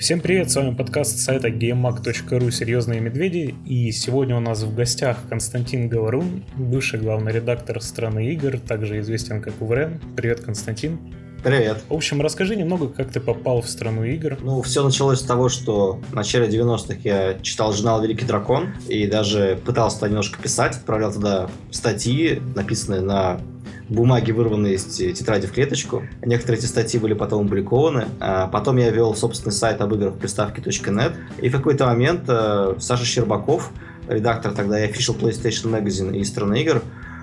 Всем привет, с вами подкаст сайта gamemag.ru «Серьезные медведи» и сегодня у нас в гостях Константин Говорун, бывший главный редактор «Страны игр», также известен как УВРН. Привет, Константин. Привет. В общем, расскажи немного, как ты попал в страну игр. Ну, все началось с того, что в начале 90-х я читал журнал «Великий дракон» и даже пытался туда немножко писать, отправлял туда статьи, написанные на бумаги, вырванные из тетради в клеточку. Некоторые эти статьи были потом опубликованы. А потом я вел собственный сайт об играх приставки.нет. И в какой-то момент э, Саша Щербаков, редактор тогда и Official PlayStation Magazine и страны игр,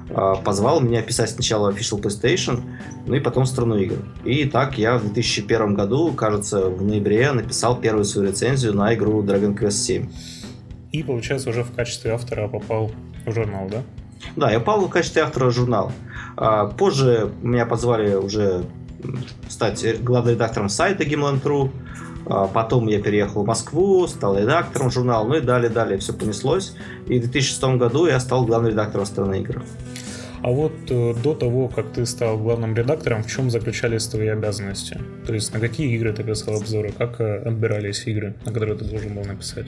э, позвал меня писать сначала Official PlayStation, ну и потом страну игр. И так я в 2001 году, кажется, в ноябре написал первую свою рецензию на игру Dragon Quest 7. И, получается, уже в качестве автора попал в журнал, да? Да, я попал в качестве автора журнала. А, позже меня позвали уже стать главным редактором сайта Gimland.ru. А, потом я переехал в Москву, стал редактором журнала, ну и далее-далее все понеслось. И в 2006 году я стал главным редактором страны игр. А вот э, до того, как ты стал главным редактором, в чем заключались твои обязанности? То есть на какие игры ты писал обзоры, как э, отбирались игры, на которые ты должен был написать?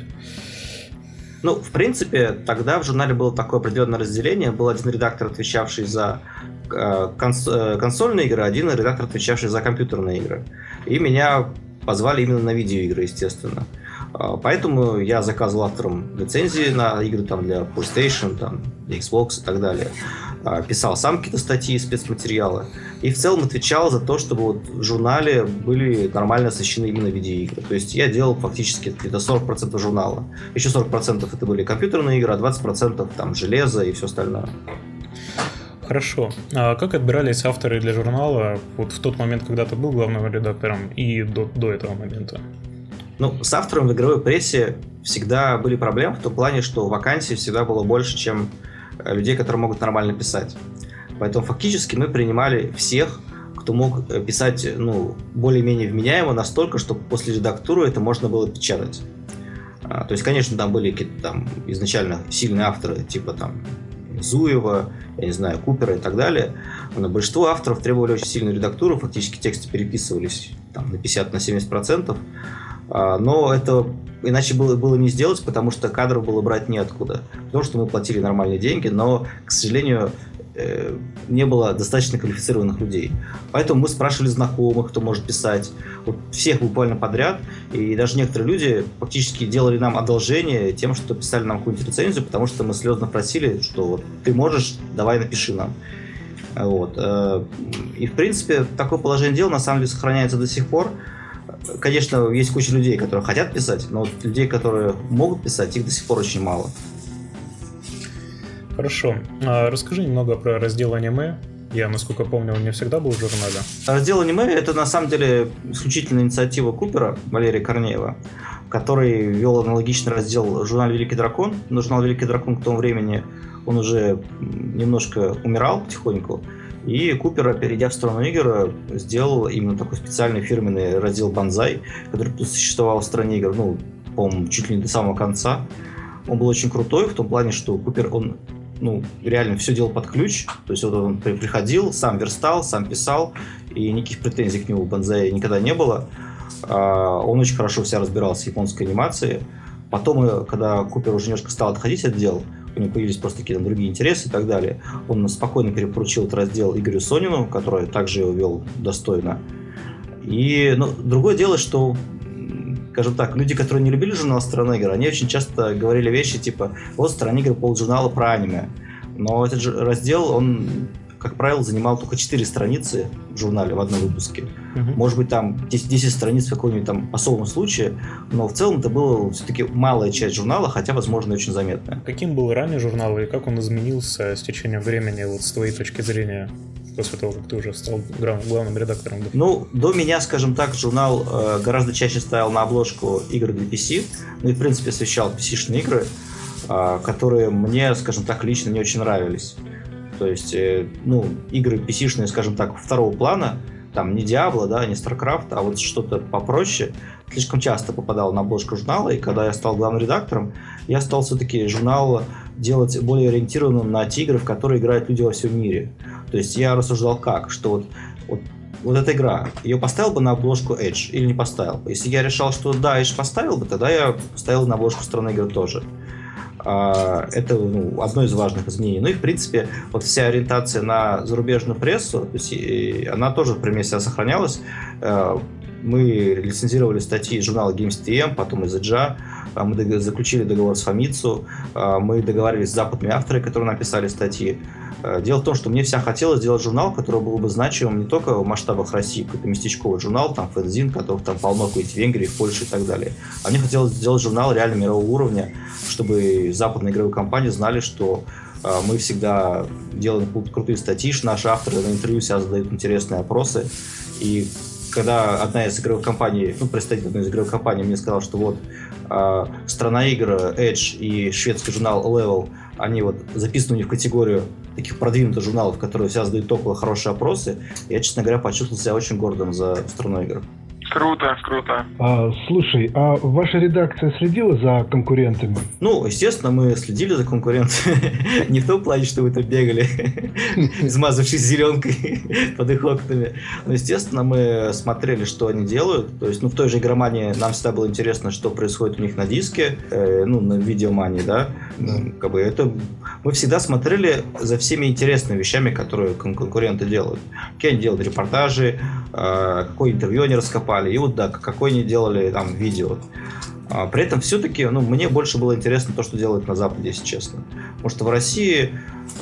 Ну, в принципе, тогда в журнале было такое определенное разделение. Был один редактор, отвечавший за э, конс э, консольные игры, один редактор, отвечавший за компьютерные игры. И меня позвали именно на видеоигры, естественно. А, поэтому я заказывал авторам лицензии на игры там, для PlayStation, там, для Xbox и так далее. А, писал сам какие-то статьи, спецматериалы. И в целом отвечал за то, чтобы вот в журнале были нормально освещены именно видеоигры. То есть я делал фактически где-то 40% журнала. Еще 40% это были компьютерные игры, а 20% там железо и все остальное. Хорошо. А как отбирались авторы для журнала вот в тот момент, когда ты был главным редактором и до, до этого момента? Ну, с автором в игровой прессе всегда были проблемы в том плане, что вакансий всегда было больше, чем людей, которые могут нормально писать. Поэтому фактически мы принимали всех, кто мог э, писать ну, более-менее вменяемо настолько, что после редактуры это можно было печатать. А, то есть, конечно, там были какие-то там изначально сильные авторы, типа там Зуева, я не знаю, Купера и так далее. Но большинство авторов требовали очень сильную редактуру, фактически тексты переписывались там, на 50-70%. На 70%. А, но это иначе было, было не сделать, потому что кадров было брать неоткуда. Потому что мы платили нормальные деньги, но, к сожалению, э, не было достаточно квалифицированных людей. Поэтому мы спрашивали знакомых, кто может писать. Вот всех буквально подряд. И даже некоторые люди фактически делали нам одолжение тем, что писали нам какую-нибудь рецензию, потому что мы слезно просили, что вот ты можешь, давай напиши нам. Вот. Э, и, в принципе, такое положение дел на самом деле сохраняется до сих пор конечно, есть куча людей, которые хотят писать, но вот людей, которые могут писать, их до сих пор очень мало. Хорошо. А расскажи немного про раздел аниме. Я, насколько помню, он не всегда был в журнале. Раздел аниме — это, на самом деле, исключительная инициатива Купера, Валерия Корнеева, который вел аналогичный раздел журнал «Великий дракон». Но журнал «Великий дракон» к тому времени он уже немножко умирал потихоньку. И Купер, перейдя в сторону игр, сделал именно такой специальный фирменный раздел Банзай, который существовал в стране игр, ну, по-моему, чуть ли не до самого конца. Он был очень крутой в том плане, что Купер, он ну, реально все делал под ключ. То есть вот он приходил, сам верстал, сам писал, и никаких претензий к нему в Банзае никогда не было. А, он очень хорошо вся разбирался в японской анимации. Потом, э, когда Купер уже немножко стал отходить от дел, у него появились просто какие-то другие интересы и так далее. Он спокойно перепоручил этот раздел Игорю Сонину, который также его вел достойно. И ну, другое дело, что скажем так, люди, которые не любили журнал «Страна игр», они очень часто говорили вещи типа «Вот «Страна игр» полжурнала про аниме». Но этот же раздел, он как правило, занимал только 4 страницы в журнале в одном выпуске. Угу. Может быть, там 10, 10 страниц в каком-нибудь там особом случае, но в целом это была все-таки малая часть журнала, хотя, возможно, очень заметная. Каким был ранее журнал и как он изменился с течением времени, вот с твоей точки зрения? после того, как ты уже стал главным редактором? Ну, до меня, скажем так, журнал э, гораздо чаще ставил на обложку игры для PC, ну и, в принципе, освещал PC-шные игры, э, которые мне, скажем так, лично не очень нравились. То есть, э, ну, игры PC-шные, скажем так, второго плана, там не Diablo, да, не StarCraft, а вот что-то попроще, слишком часто попадал на обложку журнала, и когда я стал главным редактором, я стал все-таки журнал делать более ориентированным на те игры, в которые играют люди во всем мире. То есть я рассуждал как, что вот, вот вот эта игра, ее поставил бы на обложку Edge или не поставил? Если я решал, что да, Edge поставил бы, тогда я поставил на обложку страны игры тоже. А, это ну, одно из важных изменений. Ну и, в принципе, вот вся ориентация на зарубежную прессу, то есть, она тоже при мне себя сохранялась. Мы лицензировали статьи из журнала GameSTM, потом из Edge, а, мы заключили договор с а, мы договаривались с западными авторами, которые написали статьи. А, дело в том, что мне вся хотелось сделать журнал, который был бы значимым не только в масштабах России, какой-то местечковый журнал, там фэнзин, которых там полно в Венгрии, в Польше и так далее. А мне хотелось сделать журнал реально мирового уровня, чтобы западные игровые компании знали, что мы всегда делаем крутые статьи, наши авторы на интервью себя задают интересные опросы, и когда одна из игровых компаний, ну, представитель одной из игровых компаний мне сказал, что вот э, страна игр Edge и шведский журнал Level, они вот записаны у них в категорию таких продвинутых журналов, которые всегда задают топовые хорошие опросы, я, честно говоря, почувствовал себя очень гордым за страну игр. Круто, круто. А, слушай, а ваша редакция следила за конкурентами? Ну, естественно, мы следили за конкурентами. Не в том плане, что вы там бегали, измазавшись зеленкой под их окнами. Но, естественно, мы смотрели, что они делают. То есть, ну, в той же игромании нам всегда было интересно, что происходит у них на диске, э, ну, на видеомании, да. да. Как бы это... Мы всегда смотрели за всеми интересными вещами, которые конкуренты делают. Какие они делают репортажи, э, какое интервью они раскопали, и вот да, какой они делали там видео. А, при этом все-таки, ну, мне больше было интересно то, что делают на Западе, если честно. Потому что в России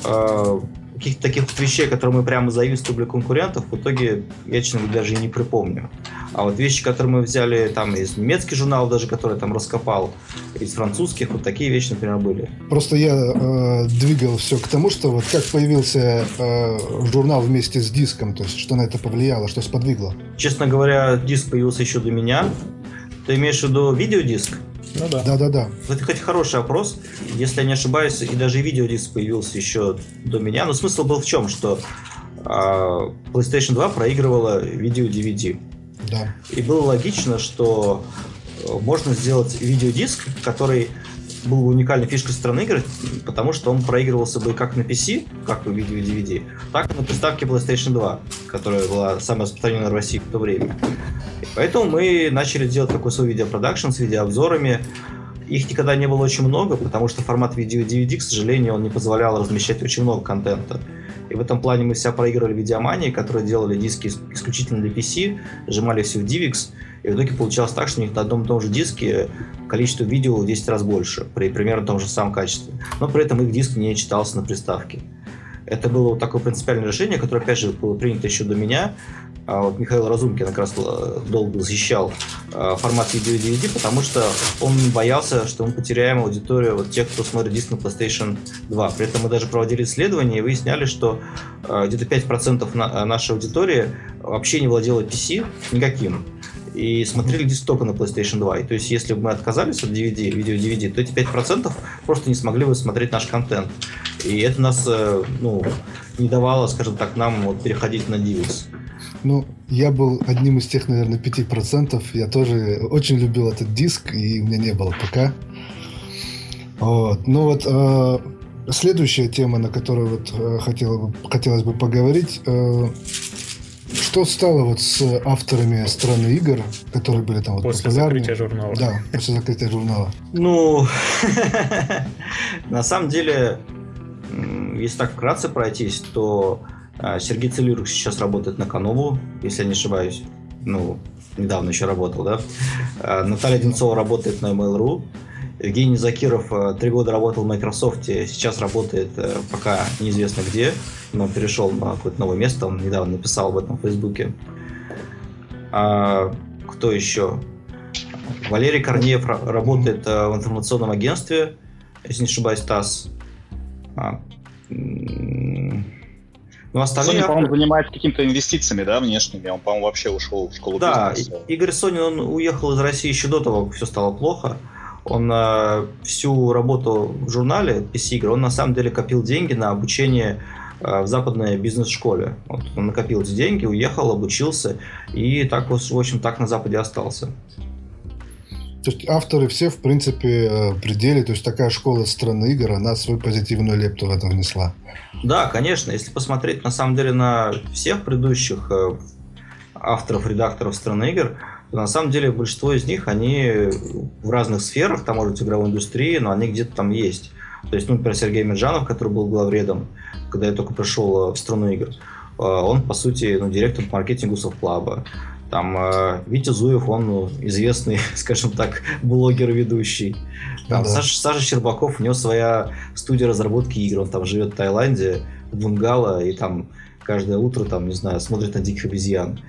э, каких-то таких вещей, которые мы прямо заимствовали конкурентов, в итоге я, честно говоря, даже и не припомню. А вот вещи, которые мы взяли там из немецких журналов даже, которые там раскопал, из французских, вот такие вещи, например, были. Просто я э, двигал все к тому, что вот как появился э, журнал вместе с диском, то есть что на это повлияло, что сподвигло? Честно говоря, диск появился еще до меня. Ты имеешь в виду видеодиск? Ну да. Да, да, да. Это, кстати, хороший вопрос. Если я не ошибаюсь, и даже видеодиск появился еще до меня. Но смысл был в чем, что э, PlayStation 2 проигрывала видео-DVD. Да. И было логично, что э, можно сделать видеодиск, который был бы уникальной фишкой страны игры, потому что он проигрывался бы как на PC, как по видео DVD, так и на приставке PlayStation 2, которая была самая распространенная в России в то время. И поэтому мы начали делать такой свой видеопродакшн с видеообзорами. Их никогда не было очень много, потому что формат видео DVD, к сожалению, он не позволял размещать очень много контента. И в этом плане мы себя проигрывали видеомании, которые делали диски исключительно для PC, сжимали все в DivX, и в итоге получалось так, что у них на одном и том же диске количество видео в 10 раз больше, при примерно том же самом качестве. Но при этом их диск не читался на приставке. Это было вот такое принципиальное решение, которое, опять же, было принято еще до меня. А вот Михаил Разумкин как раз э, долго защищал э, формат видео DVD, потому что он боялся, что мы потеряем аудиторию вот тех, кто смотрит диск на PlayStation 2. При этом мы даже проводили исследования и выясняли, что э, где-то 5% нашей аудитории вообще не владела PC никаким и смотрели диск только на PlayStation 2. И то есть, если бы мы отказались от DVD, видео-DVD, то эти 5% просто не смогли бы смотреть наш контент. И это нас, э, ну, не давало, скажем так, нам вот переходить на DivX. Ну, я был одним из тех, наверное, 5%. Я тоже очень любил этот диск, и у меня не было пока. Вот. Ну вот, э, следующая тема, на которую вот э, хотела бы, хотелось бы поговорить, э, что стало вот с авторами страны игр, которые были там вот после популярны? закрытия журнала? Да, после закрытия журнала. Ну, на самом деле, если так вкратце пройтись, то а, Сергей Целирук сейчас работает на Канову, если я не ошибаюсь. Ну, недавно еще работал, да. А, Наталья Одинцова работает на Mail.ru. Евгений Закиров э, три года работал в Microsoft, сейчас работает э, пока неизвестно где, но перешел на какое-то новое место, он недавно написал об этом в Фейсбуке. А, кто еще? Валерий Корнеев работает э, в информационном агентстве, если не ошибаюсь, ТАСС. А, ну, остальные... Sony, по-моему, занимается какими-то инвестициями, да, внешними. Он, по-моему, вообще ушел в школу да, бизнеса. Да, Игорь Сонин, он уехал из России еще до того, как все стало плохо. Он э, всю работу в журнале PC игры, он на самом деле копил деньги на обучение э, в западной бизнес-школе. Вот он накопил эти деньги, уехал, обучился и так, в общем, так на Западе остался. То есть авторы все, в принципе, э, пределе, то есть такая школа страны игр, она свою позитивную лепту в это внесла. Да, конечно. Если посмотреть, на самом деле, на всех предыдущих э, авторов, редакторов страны игр, то на самом деле большинство из них, они в разных сферах, там, может быть, игровой индустрии, но они где-то там есть. То есть, ну, например, Сергей Меджанов, который был главредом, когда я только пришел в страну игр, он, по сути, ну, директор по маркетингу Софтлаба. Там э, Витя Зуев, он известный, скажем так, блогер-ведущий. Там да. Саша, Саша Щербаков, у него своя студия разработки игр, он там живет в Таиланде, в бунгало, и там каждое утро, там, не знаю, смотрит на диких обезьян.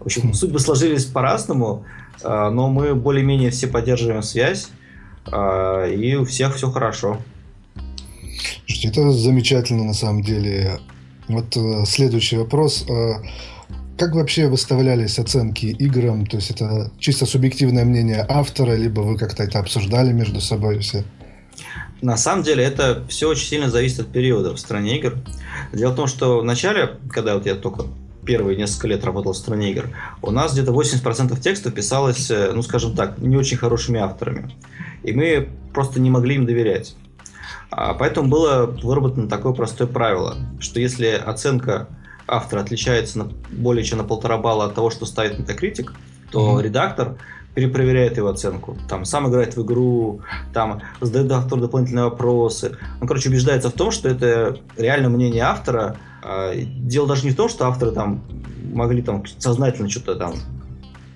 В общем, судьбы сложились по-разному, э, но мы более-менее все поддерживаем связь, э, и у всех все хорошо. Это замечательно на самом деле. Вот э, следующий вопрос. Э, как вообще выставлялись оценки играм? То есть это чисто субъективное мнение автора, либо вы как-то это обсуждали между собой все? На самом деле это все очень сильно зависит от периода в стране игр. Дело в том, что в начале, когда вот я только первые несколько лет работал в стране игр, у нас где-то 80% текстов писалось, э, ну скажем так, не очень хорошими авторами. И мы просто не могли им доверять. А поэтому было выработано такое простое правило, что если оценка автор отличается на более чем на полтора балла от того, что ставит Metacritic, то mm-hmm. редактор перепроверяет его оценку. Там сам играет в игру, там задает автору дополнительные вопросы. Он, короче, убеждается в том, что это реально мнение автора. А, дело даже не в том, что авторы там могли там сознательно что-то там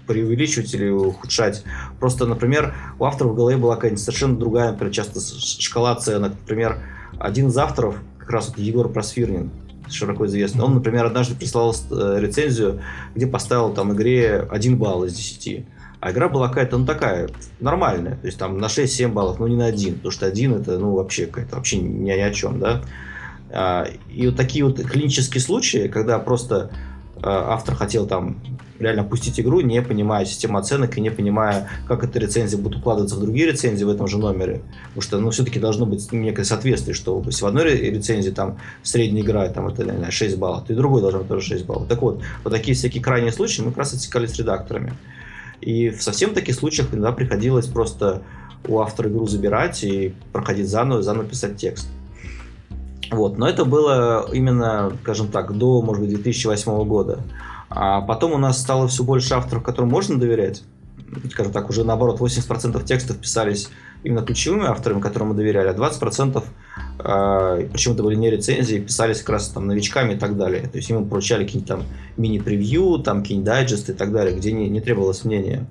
преувеличивать или ухудшать. Просто, например, у авторов в голове была какая-нибудь совершенно другая, например, часто шкала оценок. Например, один из авторов, как раз вот Егор Просфирнин, широко известный. Он, например, однажды прислал э, рецензию, где поставил там игре 1 балл из 10. А игра была какая-то, ну, такая, нормальная. То есть там на 6-7 баллов, но не на 1. Потому что 1 это, ну, вообще какая-то, вообще ни, ни о чем, да. А, и вот такие вот клинические случаи, когда просто а, автор хотел там реально пустить игру, не понимая систему оценок и не понимая, как эта рецензия будет укладываться в другие рецензии в этом же номере. Потому что, ну, все-таки должно быть некое соответствие, что если в одной рецензии там средняя игра, там, это, знаю, 6 баллов, то и другой должен быть тоже 6 баллов. Так вот, вот такие всякие крайние случаи мы как раз отсекали с редакторами. И в совсем таких случаях иногда приходилось просто у автора игру забирать и проходить заново, заново писать текст. Вот, но это было именно, скажем так, до, может быть, 2008 года. А потом у нас стало все больше авторов, которым можно доверять. Скажем так, уже наоборот, 80% текстов писались именно ключевыми авторами, которым мы доверяли, а 20% э, причем это были не рецензии, писались как раз там новичками и так далее. То есть ему поручали какие-нибудь там мини-превью, там какие-нибудь дайджесты и так далее, где не, не требовалось мнения.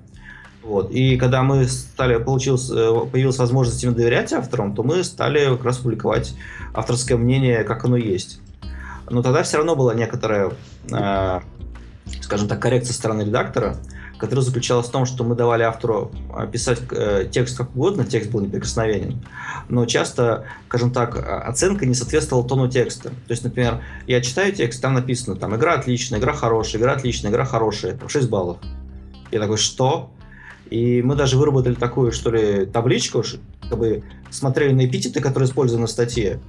Вот. И когда мы стали, получилось, э, появилась возможность именно доверять авторам, то мы стали как раз публиковать авторское мнение, как оно есть. Но тогда все равно была некоторая э, скажем так, коррекция стороны редактора, которая заключалась в том, что мы давали автору а, писать э, текст как угодно, текст был неприкосновенен, но часто, скажем так, а, оценка не соответствовала тону текста. То есть, например, я читаю текст, там написано, там, игра отличная, игра хорошая, игра отличная, игра хорошая, там, 6 баллов. Я такой, что? И мы даже выработали такую, что ли, табличку, как бы смотрели на эпитеты, которые использованы в статье,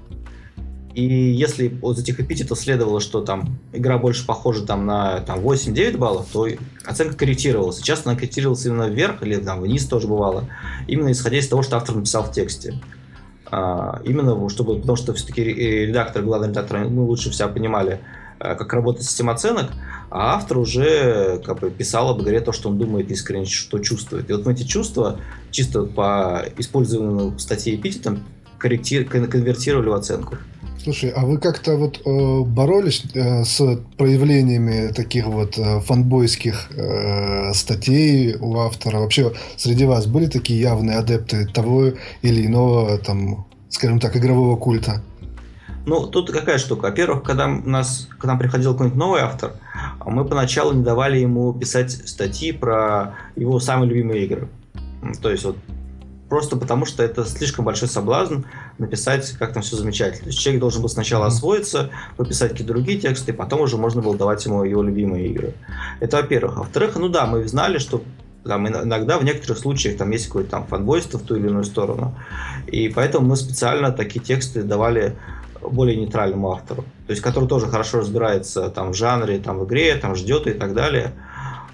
и если из этих эпитетов следовало, что там игра больше похожа там, на там, 8-9 баллов, то оценка корректировалась. Часто она корректировалась именно вверх или там, вниз тоже бывало, именно исходя из того, что автор написал в тексте. А, именно чтобы, потому что все-таки редактор, главный редактор, мы лучше вся понимали, а, как работает система оценок, а автор уже как бы, писал об игре то, что он думает искренне, что чувствует. И вот эти чувства, чисто по использованному в статье эпитетам, конвертировали в оценку. Слушай, а вы как-то вот э, боролись э, с проявлениями таких вот э, фанбойских э, статей у автора? Вообще среди вас были такие явные адепты того или иного, там, скажем так, игрового культа? Ну, тут какая штука. Во-первых, когда, нас, к нам приходил какой-нибудь новый автор, мы поначалу не давали ему писать статьи про его самые любимые игры. То есть вот просто потому что это слишком большой соблазн написать, как там все замечательно. То есть человек должен был сначала освоиться, пописать какие-то другие тексты, и потом уже можно было давать ему его любимые игры. Это во-первых. А во-вторых, ну да, мы знали, что там иногда в некоторых случаях там есть какое-то там фанбойство в ту или иную сторону. И поэтому мы специально такие тексты давали более нейтральному автору, то есть который тоже хорошо разбирается там в жанре, там в игре, там ждет и так далее,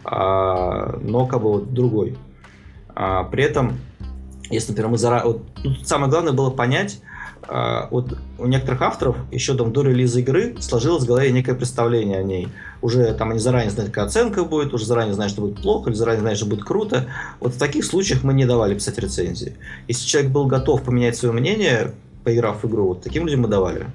а, но как бы вот другой. А, при этом если, например, мы заранее... Вот, тут самое главное было понять, а, вот у некоторых авторов еще там до релиза игры сложилось в голове некое представление о ней. Уже там они заранее знают, какая оценка будет, уже заранее знают, что будет плохо, или заранее знают, что будет круто. Вот в таких случаях мы не давали писать рецензии. Если человек был готов поменять свое мнение, поиграв в игру, вот таким людям мы давали.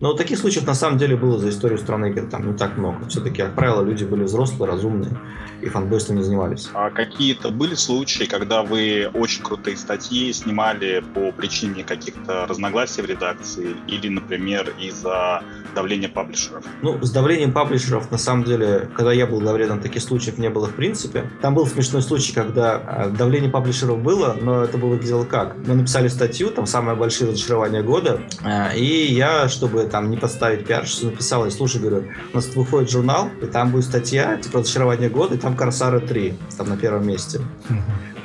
Но таких случаев на самом деле было за историю страны игр там не так много. Все-таки, как правило, люди были взрослые, разумные и фанбойством не занимались. А какие-то были случаи, когда вы очень крутые статьи снимали по причине каких-то разногласий в редакции или, например, из-за давления паблишеров? Ну, с давлением паблишеров, на самом деле, когда я был главредом, таких случаев не было в принципе. Там был смешной случай, когда а, давление паблишеров было, но это было выглядело как? Мы написали статью, там самое большое разочарование года, а, и я, чтобы там не поставить пиарщицу, написал, и слушай, говорю, у нас выходит журнал, и там будет статья, типа разочарование года, и там Корсары 3, там на первом месте.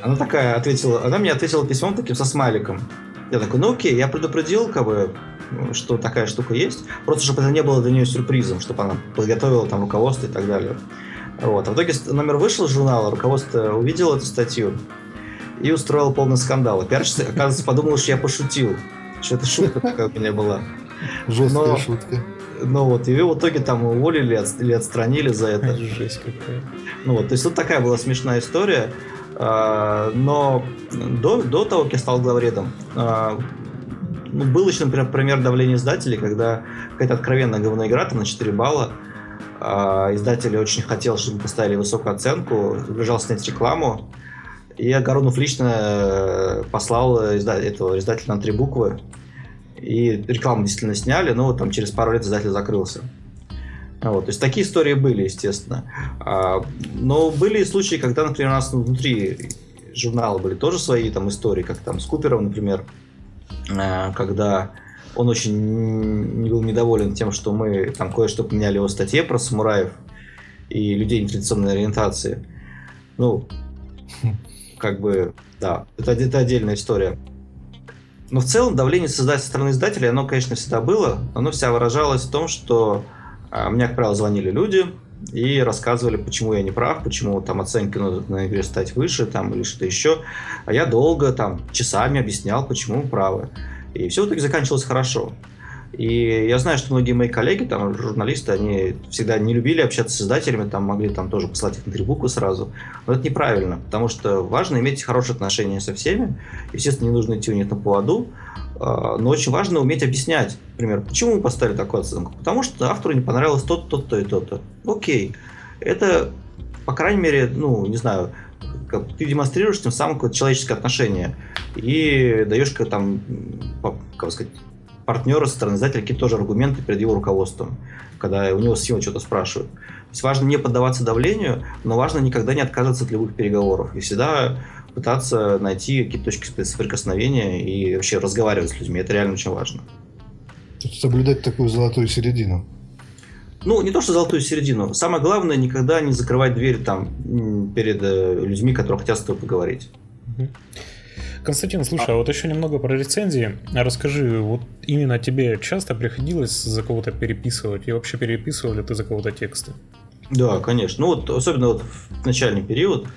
Она такая ответила, она мне ответила письмом таким со смайликом. Я такой, ну окей, я предупредил, как бы, что такая штука есть, просто чтобы это не было для нее сюрпризом, чтобы она подготовила там руководство и так далее. Вот. А в итоге номер вышел из журнала, руководство увидело эту статью и устроило полный скандал. И пиарщица, оказывается, подумала, что я пошутил, что это шутка такая у меня была. Жесткая но, шутка. Ну вот, и в итоге там уволили или отстранили за это. Жесть какая. Ну вот, то есть вот такая была смешная история. А, но до, до того, как я стал главредом, а, ну, был еще, например, пример давления издателей, когда какая-то откровенная говная игра там на 4 балла, а, издатель очень хотел, чтобы поставили высокую оценку, бежал снять рекламу, и Огородов лично э, послал этого издателя на три буквы, и рекламу действительно сняли, но там через пару лет издатель закрылся. Вот, то есть такие истории были, естественно. А, но были случаи, когда, например, у нас внутри журнала были тоже свои там истории, как там с Купером, например, а, когда он очень был недоволен тем, что мы там кое-что поменяли его статье про самураев и людей нетрадиционной ориентации. Ну, как бы, да, это, это отдельная история. Но в целом давление со стороны издателей, оно, конечно, всегда было. Оно вся выражалось в том, что а, мне, как правило, звонили люди и рассказывали, почему я не прав, почему там оценки надо на игре стать выше там, или что-то еще. А я долго там часами объяснял, почему правы. И все в итоге заканчивалось хорошо. И я знаю, что многие мои коллеги, там, журналисты, они всегда не любили общаться с издателями, там могли там тоже послать их на три буквы сразу. Но это неправильно, потому что важно иметь хорошие отношения со всеми. Естественно, не нужно идти у них на поводу, а, но очень важно уметь объяснять, например, почему мы поставили такую оценку. Потому что автору не понравилось то-то, то-то и то-то. Окей. Это, по крайней мере, ну, не знаю, ты демонстрируешь тем самым какое-то человеческое отношение и даешь там, как сказать, партнера со стороны издателя какие-то тоже аргументы перед его руководством, когда у него с него что-то спрашивают. То есть важно не поддаваться давлению, но важно никогда не отказываться от любых переговоров и всегда пытаться найти какие-то точки соприкосновения и вообще разговаривать с людьми. Это реально очень важно. Соблюдать такую золотую середину. Ну, не то, что золотую середину. Самое главное, никогда не закрывать дверь там перед э, людьми, которые хотят с тобой поговорить. Константин, слушай, а вот еще немного про рецензии. Расскажи, вот именно тебе часто приходилось за кого-то переписывать? И вообще переписывал ли ты за кого-то тексты? Да, конечно. Ну вот особенно вот в начальный период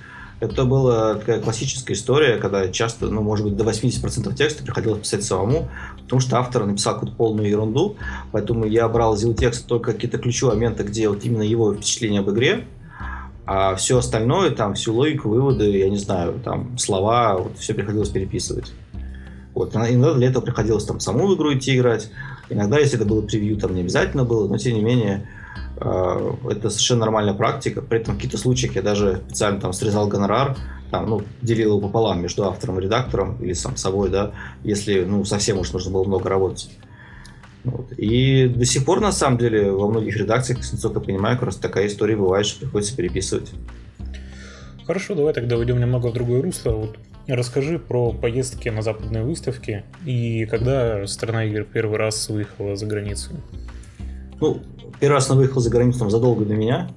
это была такая классическая история, когда часто, ну, может быть, до 80% текста приходилось писать самому, потому что автор написал какую-то полную ерунду, поэтому я брал из его текста только какие-то ключевые моменты, где вот именно его впечатление об игре, а все остальное, там, всю логику, выводы, я не знаю, там, слова, вот все приходилось переписывать. Вот. Иногда для этого приходилось там саму в игру идти играть. Иногда, если это было превью, там не обязательно было, но тем не менее, э, это совершенно нормальная практика. При этом в каких-то случаях я даже специально там срезал гонорар, там, ну, делил его пополам между автором и редактором или сам собой, да, если, ну, совсем уж нужно было много работать. Вот. И до сих пор, на самом деле, во многих редакциях, насколько я понимаю, как раз такая история бывает, что приходится переписывать. Хорошо, давай тогда уйдем немного в другое русло. Вот расскажи про поездки на западные выставки и когда страна игр первый раз выехала за границу. Ну, первый раз она выехала за границу там, задолго до меня.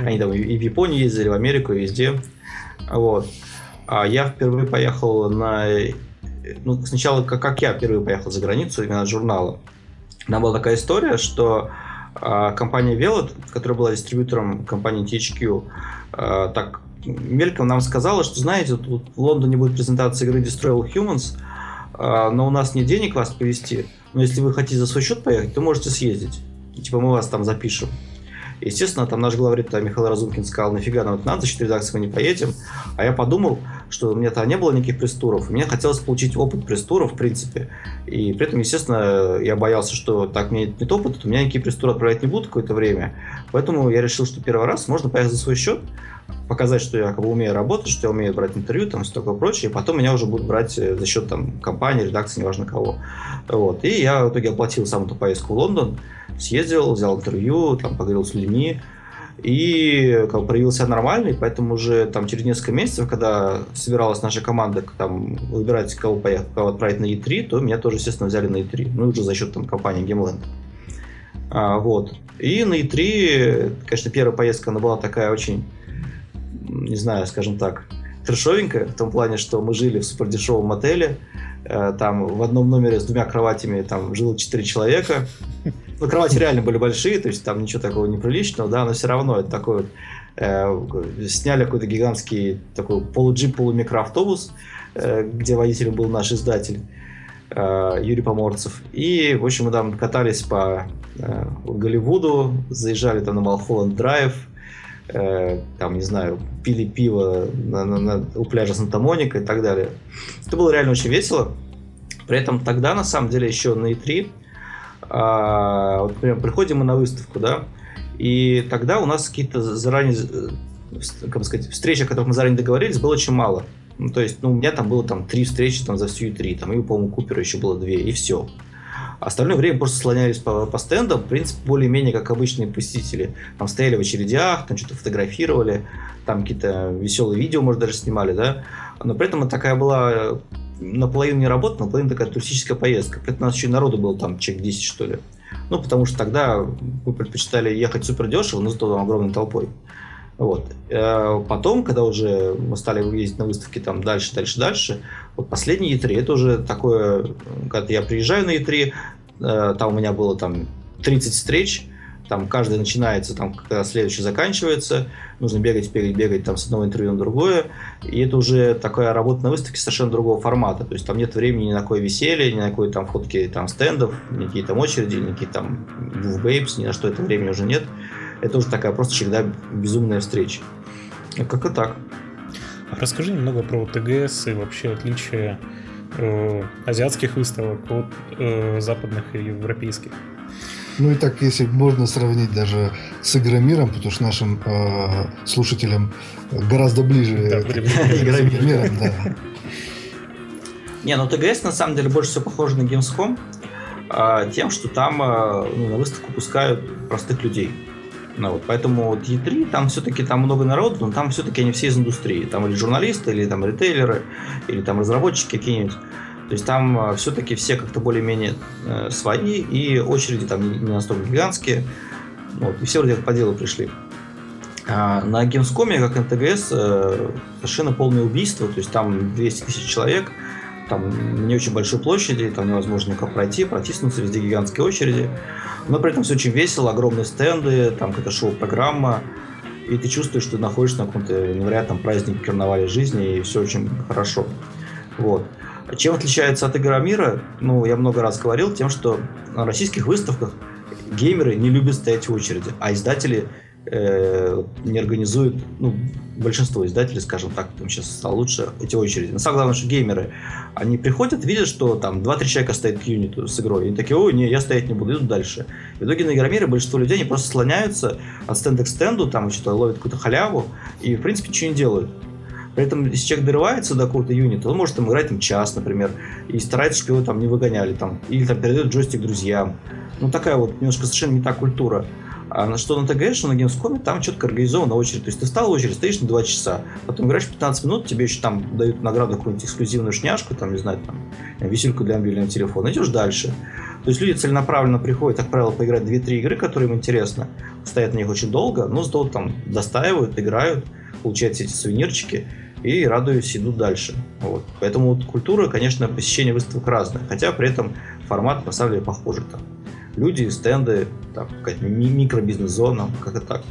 Они там и в Японию ездили, в Америку, везде. Вот. А я впервые поехал на... Ну, сначала, как, как я впервые поехал за границу, именно от журнала. Там была такая история, что э, компания Velat, которая была дистрибьютором компании THQ, э, так мельком нам сказала, что, знаете, тут в Лондоне будет презентация игры Destroy All Humans, а, но у нас нет денег вас повезти, но если вы хотите за свой счет поехать, то можете съездить. Типа мы вас там запишем. Естественно, там наш главред Михаил Разумкин сказал, нафига нам это надо, за редакции мы не поедем. А я подумал, что у меня там не было никаких пресс-туров. Мне хотелось получить опыт пресс-туров, в принципе. И при этом, естественно, я боялся, что так мне нет опыта, то меня никакие пресс-туры отправлять не будут какое-то время. Поэтому я решил, что первый раз можно поехать за свой счет, показать, что я как бы умею работать, что я умею брать интервью, там, все такое прочее, и потом меня уже будут брать э, за счет там компании, редакции, неважно кого. Вот. И я в итоге оплатил саму эту поездку в Лондон, съездил, взял интервью, там, поговорил с людьми, и как бы, проявил себя нормально, и поэтому уже там через несколько месяцев, когда собиралась наша команда там, выбирать, кого, поехать, кого отправить на E3, то меня тоже, естественно, взяли на E3. Ну, уже за счет там, компании Gameland. А, вот. И на E3, конечно, первая поездка, она была такая очень, не знаю, скажем так, трешовенькая, в том плане, что мы жили в супердешевом отеле, э, там в одном номере с двумя кроватями там жило четыре человека, ну, кровати реально были большие, то есть там ничего такого неприличного, да, но все равно это такой вот э, сняли какой-то гигантский такой полуджип, полумикроавтобус, э, где водителем был наш издатель э, Юрий Поморцев. И, в общем, мы там катались по э, Голливуду, заезжали там на Малхолланд Драйв, э, там, не знаю, пили пиво на, на, на, у пляжа Санта-Моника и так далее. Это было реально очень весело. При этом тогда, на самом деле, еще на E3 а, вот, например, приходим мы на выставку, да, и тогда у нас какие-то заранее, э, как сказать, встречи, о которых мы заранее договорились, было очень мало. Ну, то есть, ну, у меня там было там три встречи там за всю три, там, и, по-моему, Купера еще было две, и все. Остальное время просто слонялись по, по стендам, в принципе, более-менее как обычные посетители. Там стояли в очередях, там что-то фотографировали, там какие-то веселые видео, может, даже снимали, да. Но при этом такая была наполовину не работа, наполовину такая туристическая поездка. Это у нас еще и народу было там человек 10, что ли. Ну, потому что тогда мы предпочитали ехать супер дешево, но зато там огромной толпой. Вот. Э, потом, когда уже мы стали ездить на выставки там дальше, дальше, дальше, вот последний E3, это уже такое, когда я приезжаю на E3, э, там у меня было там 30 встреч, там каждый начинается, там, когда следующий заканчивается, нужно бегать, бегать, бегать там с одного интервью на другое, и это уже такая работа на выставке совершенно другого формата, то есть там нет времени ни на какое веселье, ни на какой там фотки там стендов, никакие там очереди, никакие там бейбс, ни на что это времени уже нет, это уже такая просто всегда безумная встреча. Как и так. Расскажи немного про ТГС и вообще отличия э, азиатских выставок от э, западных и европейских. Ну и так, если можно сравнить даже с Игромиром, потому что нашим э, слушателям гораздо ближе да, это, Игромиром, да. Не, ну ТГС на самом деле больше всего похоже на Gamescom э, тем, что там э, ну, на выставку пускают простых людей. Ну, вот, поэтому вот E3, там все-таки там много народу, но там все-таки они все из индустрии. Там или журналисты, или там ритейлеры, или там разработчики какие-нибудь. То есть там а, все-таки все как-то более-менее э, свои, и очереди там не, настолько гигантские. Вот, и все вроде как по делу пришли. А на Gamescom, как на ТГС, э, совершенно полное убийство, то есть там 200 тысяч человек, там не очень большой площади, там невозможно никак пройти, протиснуться, везде гигантские очереди. Но при этом все очень весело, огромные стенды, там какая-то шоу-программа, и ты чувствуешь, что ты находишься на каком-то невероятном празднике карнавале жизни, и все очень хорошо. Вот. Чем отличается от Игромира? Ну, я много раз говорил, тем, что на российских выставках геймеры не любят стоять в очереди, а издатели э, не организуют, ну, большинство издателей, скажем так, там сейчас стало лучше, эти очереди. Но самое главное, что геймеры, они приходят, видят, что там 2-3 человека стоят к юниту с игрой, и они такие, ой, не, я стоять не буду, идут дальше. В итоге на Игромире большинство людей, они просто слоняются от стенда к стенду, там что-то ловят какую-то халяву, и, в принципе, ничего не делают. При этом, если человек дорывается до какого-то юнита, он может там играть там час, например, и старается, чтобы его там не выгоняли, там, или там передает джойстик друзьям. Ну, такая вот немножко совершенно не та культура. А на что на что на Gamescom, там четко организована очередь. То есть ты встал в очередь, стоишь на 2 часа, потом играешь 15 минут, тебе еще там дают награду какую-нибудь эксклюзивную шняшку, там, не знаю, там, висельку для мобильного телефона, идешь дальше. То есть люди целенаправленно приходят, как правило, поиграть 2-3 игры, которые им интересны, стоят на них очень долго, но зато там достаивают, играют, получают все эти сувенирчики и, радуюсь, идут дальше. Вот. Поэтому вот культура, конечно, посещение выставок разная, хотя при этом формат на самом деле похожий. Там. Люди, стенды, там, какая-то микробизнес-зона, как-то так.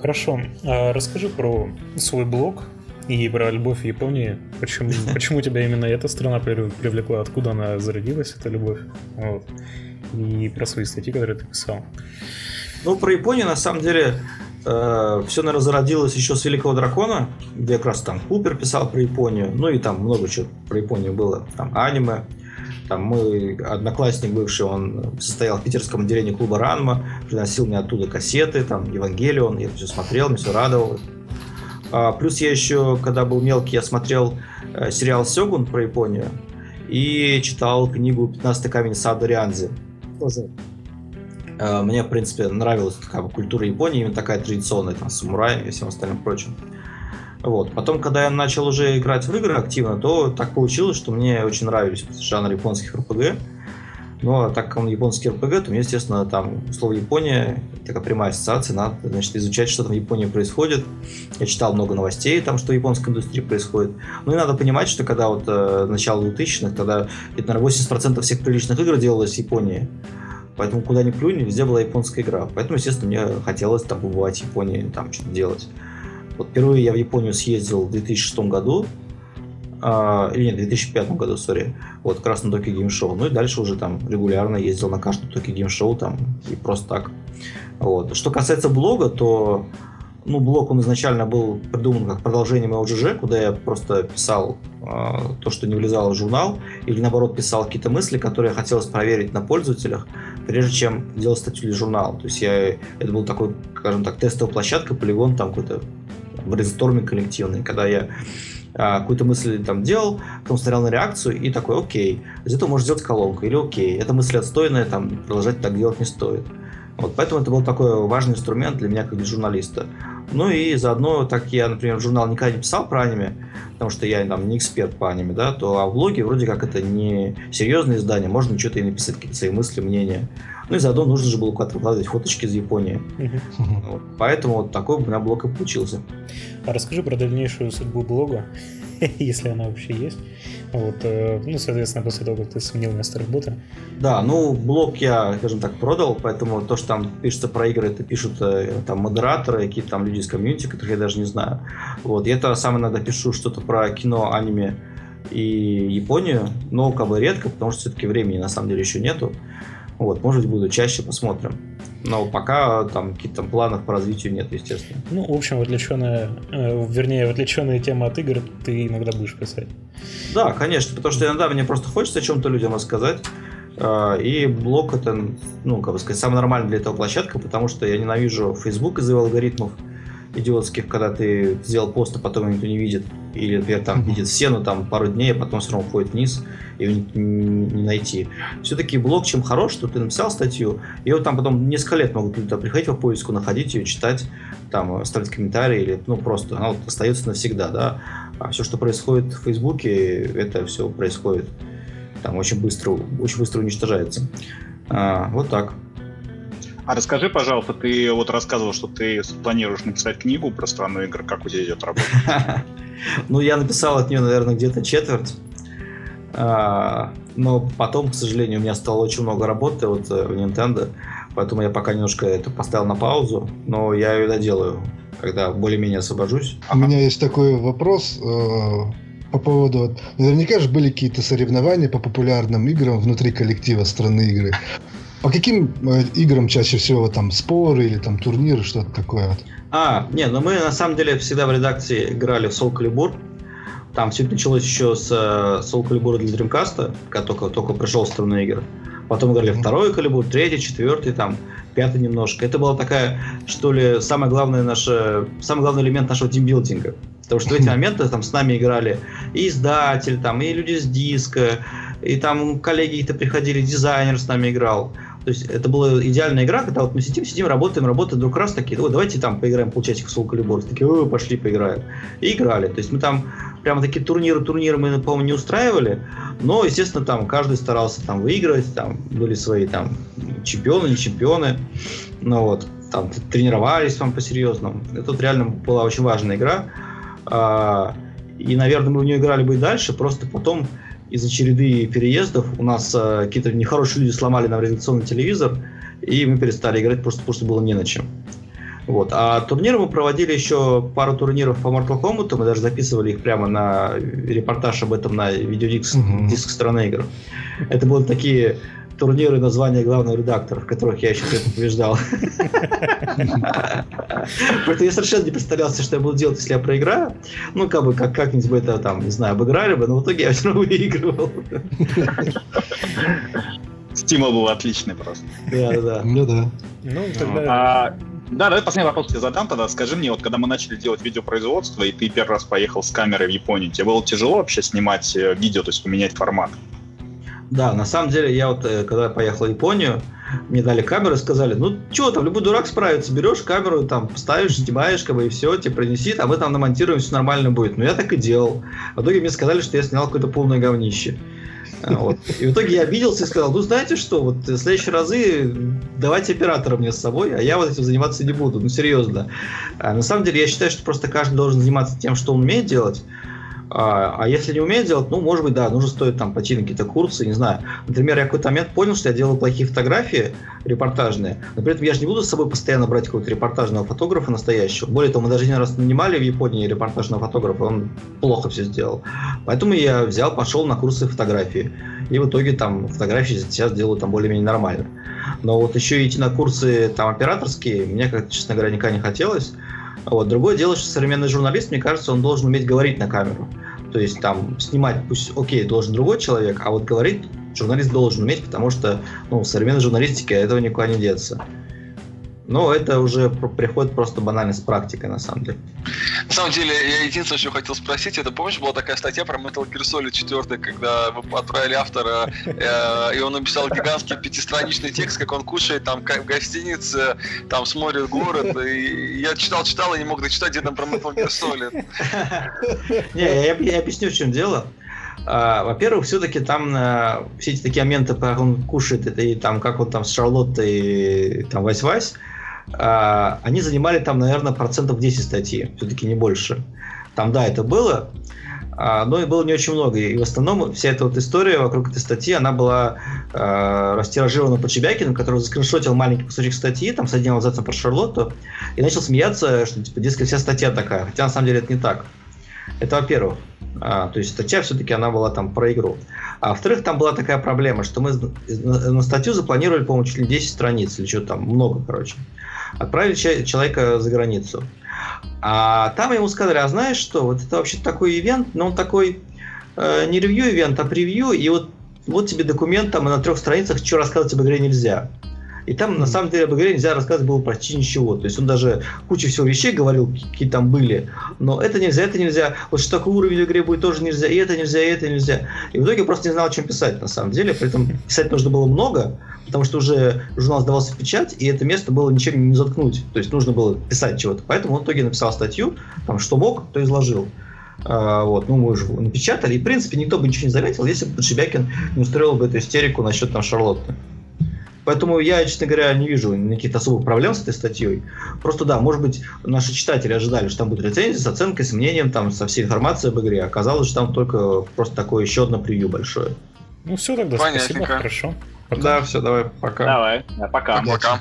Хорошо. А расскажи про свой блог И про любовь в Японии. Почему, почему тебя именно эта страна привлекла? Откуда она зародилась, эта любовь? Вот. И про свои статьи, которые ты писал. Ну, про Японию, на самом деле, э, все, наверное, зародилось еще с Великого Дракона, где как раз там Купер писал про Японию, ну и там много чего про Японию было. Там аниме, там мой одноклассник бывший, он состоял в питерском отделении клуба Ранма, приносил мне оттуда кассеты, там, Евангелион, я все смотрел, мне все радовало. А, плюс я еще, когда был мелкий, я смотрел э, сериал Сёгун про Японию и читал книгу «15 камень Сада Рианзи». Тоже мне, в принципе, нравилась такая культура Японии, именно такая традиционная, там, самурай и всем остальным прочим. Вот. Потом, когда я начал уже играть в игры активно, то так получилось, что мне очень нравились жанр японских РПГ. Ну, а так как он японский РПГ, то мне, естественно, там слово Япония, такая прямая ассоциация, надо, значит, изучать, что там в Японии происходит. Я читал много новостей, там, что в японской индустрии происходит. Ну, и надо понимать, что когда вот э, начало 2000-х, тогда, это, наверное, 80% всех приличных игр делалось в Японии. Поэтому куда ни плюнь, везде была японская игра. Поэтому, естественно, мне хотелось там побывать в Японии, там что-то делать. Вот впервые я в Японию съездил в 2006 году, а, или нет, в 2005 году, сори, вот, как раз на Game Show. Ну и дальше уже там регулярно ездил на Tokyo Game Show там и просто так. Вот. Что касается блога, то ну, блог, он изначально был придуман как продолжение моего GG, куда я просто писал э, то, что не влезало в журнал, или наоборот писал какие-то мысли, которые хотелось проверить на пользователях, прежде чем делать статью для журнала. То есть я, это был такой, скажем так, тестовая площадка, полигон, там какой-то брейнсторминг коллективный, когда я а, какую-то мысль там делал, потом смотрел на реакцию и такой, окей, из этого можно сделать колонку, или окей, эта мысль отстойная, там, продолжать так делать не стоит. Вот, поэтому это был такой важный инструмент для меня, как для журналиста. Ну и заодно, так я, например, в журнал никогда не писал про аниме, потому что я там не эксперт по аниме, да, то а в блоге вроде как это не серьезное издание, можно что-то и написать, какие-то свои мысли, мнения. Ну и заодно нужно же было куда-то выкладывать фоточки из Японии. Вот, поэтому вот такой у меня блог и получился. А расскажи про дальнейшую судьбу блога, если она вообще есть. Вот, э, ну, соответственно, после того, как ты сменил место работы. Да, ну, блог я, скажем так, продал, поэтому то, что там пишется про игры, это пишут э, там модераторы, какие-то там люди из комьюнити, которых я даже не знаю. Вот, я-то сам иногда пишу что-то про кино, аниме и Японию, но как бы редко, потому что все-таки времени на самом деле еще нету. Вот, может быть, буду чаще, посмотрим. Но пока там каких-то планов по развитию нет, естественно. Ну, в общем, отвлеченная, э, вернее, отвлеченная тема от игр ты иногда будешь писать. Да, конечно, потому что иногда мне просто хочется о чем-то людям рассказать. Э, и блог это, ну, как бы сказать, самая нормальная для этого площадка, потому что я ненавижу Facebook из-за алгоритмов идиотских, когда ты сделал пост, а потом никто не видит. Или, например, там видит все, но там пару дней, а потом все равно уходит вниз, и его не, найти. Все-таки блог чем хорош, что ты написал статью, и вот там потом несколько лет могут люди приходить по поиску, находить ее, читать, там, ставить комментарии, или, ну, просто она вот остается навсегда, да. А все, что происходит в Фейсбуке, это все происходит там очень быстро, очень быстро уничтожается. А, вот так. А расскажи, пожалуйста, ты вот рассказывал, что ты планируешь написать книгу про страну игр. Как у тебя идет работа? Ну, я написал от нее, наверное, где-то четверть. А, но потом, к сожалению, у меня стало очень много работы вот э, в Nintendo, поэтому я пока немножко это поставил на паузу, но я ее доделаю, когда более-менее освобожусь. У меня есть такой вопрос э, по поводу... Наверняка же были какие-то соревнования по популярным играм внутри коллектива страны игры. По каким э, играм чаще всего там споры или там турниры, что-то такое? А, не, ну мы на самом деле всегда в редакции играли в Soul Calibur. Там все началось еще с uh, Soul Calibur для Dreamcast, когда только, только пришел в страну игр. Потом играли mm-hmm. второй Calibur, третий, четвертый, там, пятый немножко. Это была такая, что ли, самое главное наше, самый главный элемент нашего тимбилдинга. Потому что в эти моменты там с нами играли и издатель, там, и люди с диска, и там коллеги-то приходили, дизайнер с нами играл. То есть это была идеальная игра, когда вот мы сидим, сидим, работаем, работаем, вдруг раз такие, ой, давайте там поиграем полчасика в Soul Calibur. Такие, ой, пошли поиграем. И играли. То есть мы там прямо такие турниры, турниры мы, по-моему, не устраивали, но, естественно, там каждый старался там выигрывать, там были свои там чемпионы, не чемпионы, ну вот, там тренировались там по-серьезному. Это вот реально была очень важная игра. А, и, наверное, мы в нее играли бы и дальше, просто потом из-за череды переездов у нас э, какие-то нехорошие люди сломали нам редакционный телевизор, и мы перестали играть просто потому, что было не на чем. Вот. А турниры мы проводили еще пару турниров по Mortal Kombat, мы даже записывали их прямо на репортаж об этом на видеодиск угу. диск страны игр. Это были такие турниры названия главного редактора, в которых я еще побеждал. Поэтому я совершенно не представлял что я буду делать, если я проиграю. Ну, как бы, как, как-нибудь бы это, там, не знаю, обыграли бы, но в итоге я все равно выигрывал. Стимул был отличный просто. Да, да, да. Ну да. Ну, тогда... А, да, давай последний вопрос тебе задам тогда. Скажи мне, вот когда мы начали делать видеопроизводство, и ты первый раз поехал с камерой в Японию, тебе было тяжело вообще снимать э, видео, то есть поменять формат? Да, на самом деле, я вот, э, когда поехал в Японию, мне дали камеру и сказали, ну, что там, любой дурак справится, берешь камеру, там, ставишь, снимаешь, как бы, и все, тебе принеси, а мы там намонтируем, все нормально будет. Ну, я так и делал. В итоге мне сказали, что я снял какое-то полное говнище. А, вот. И в итоге я обиделся и сказал, ну, знаете что, вот в следующие разы давайте оператора мне с собой, а я вот этим заниматься не буду, ну, серьезно. А, на самом деле, я считаю, что просто каждый должен заниматься тем, что он умеет делать, а, а если не умеет делать, ну, может быть, да, нужно стоит там пойти на какие-то курсы, не знаю. Например, я какой-то момент понял, что я делаю плохие фотографии репортажные, но при этом я же не буду с собой постоянно брать какого-то репортажного фотографа настоящего. Более того, мы даже один раз нанимали в Японии репортажного фотографа, он плохо все сделал. Поэтому я взял, пошел на курсы фотографии. И в итоге там фотографии сейчас делаю там более-менее нормально. Но вот еще идти на курсы там операторские, мне, как честно говоря, никогда не хотелось. Вот. Другое дело, что современный журналист, мне кажется, он должен уметь говорить на камеру. То есть там снимать, пусть, окей, должен другой человек, а вот говорить журналист должен уметь, потому что ну, в современной журналистике этого никуда не деться. Но это уже приходит просто банально с практикой, на самом деле. На самом деле, я единственное, что хотел спросить, это помнишь, была такая статья про Metal Gear Solid 4, когда вы отправили автора, э, и он написал гигантский пятистраничный текст, как он кушает там в гостинице, там смотрит город, и я читал, читал, и не мог дочитать, где там про Metal Gear Solid. Не, я, я объясню, в чем дело. Uh, во-первых, все-таки там uh, все эти такие моменты, как он кушает, это и там, как он там с Шарлоттой, там, Вась-Вась, а, они занимали там, наверное, процентов 10 статьи, все-таки не больше. Там, да, это было, а, но и было не очень много. И в основном вся эта вот история вокруг этой статьи, она была э, растиражирована по Чебякину, который заскриншотил маленький кусочек статьи, там с одним абзацем про Шарлотту, и начал смеяться, что, типа, дескать, вся статья такая. Хотя, на самом деле, это не так. Это во-первых. А, то есть статья все-таки она была там про игру. А во-вторых, там была такая проблема, что мы на, статью запланировали, по-моему, чуть ли 10 страниц или что там, много, короче отправили человека за границу. А там ему сказали, а знаешь что, вот это вообще такой ивент, но он такой э, не ревью-ивент, а превью, и вот, вот тебе документ, там на трех страницах, что рассказывать об игре нельзя. И там, на самом деле, об игре нельзя рассказывать было почти ничего. То есть он даже кучу всего вещей говорил, какие там были. Но это нельзя, это нельзя. Вот что такой уровень в игре будет тоже нельзя, и это нельзя, и это нельзя. И в итоге просто не знал, о чем писать, на самом деле. При этом писать нужно было много, потому что уже журнал сдавался в печать, и это место было ничем не заткнуть. То есть нужно было писать чего-то. Поэтому он в итоге написал статью, там, что мог, то изложил. А, вот, ну, мы уже напечатали, и, в принципе, никто бы ничего не заметил, если бы Шебякин не устроил бы эту истерику насчет там Шарлотты. Поэтому я, честно говоря, не вижу никаких особых проблем с этой статьей. Просто да, может быть, наши читатели ожидали, что там будет рецензия с оценкой, с мнением, там, со всей информацией об игре. Оказалось, что там только просто такое еще одно превью большое. Ну все тогда, Понятненько. спасибо, хорошо. Пока. Да, все, давай, пока. Давай, пока. Пока.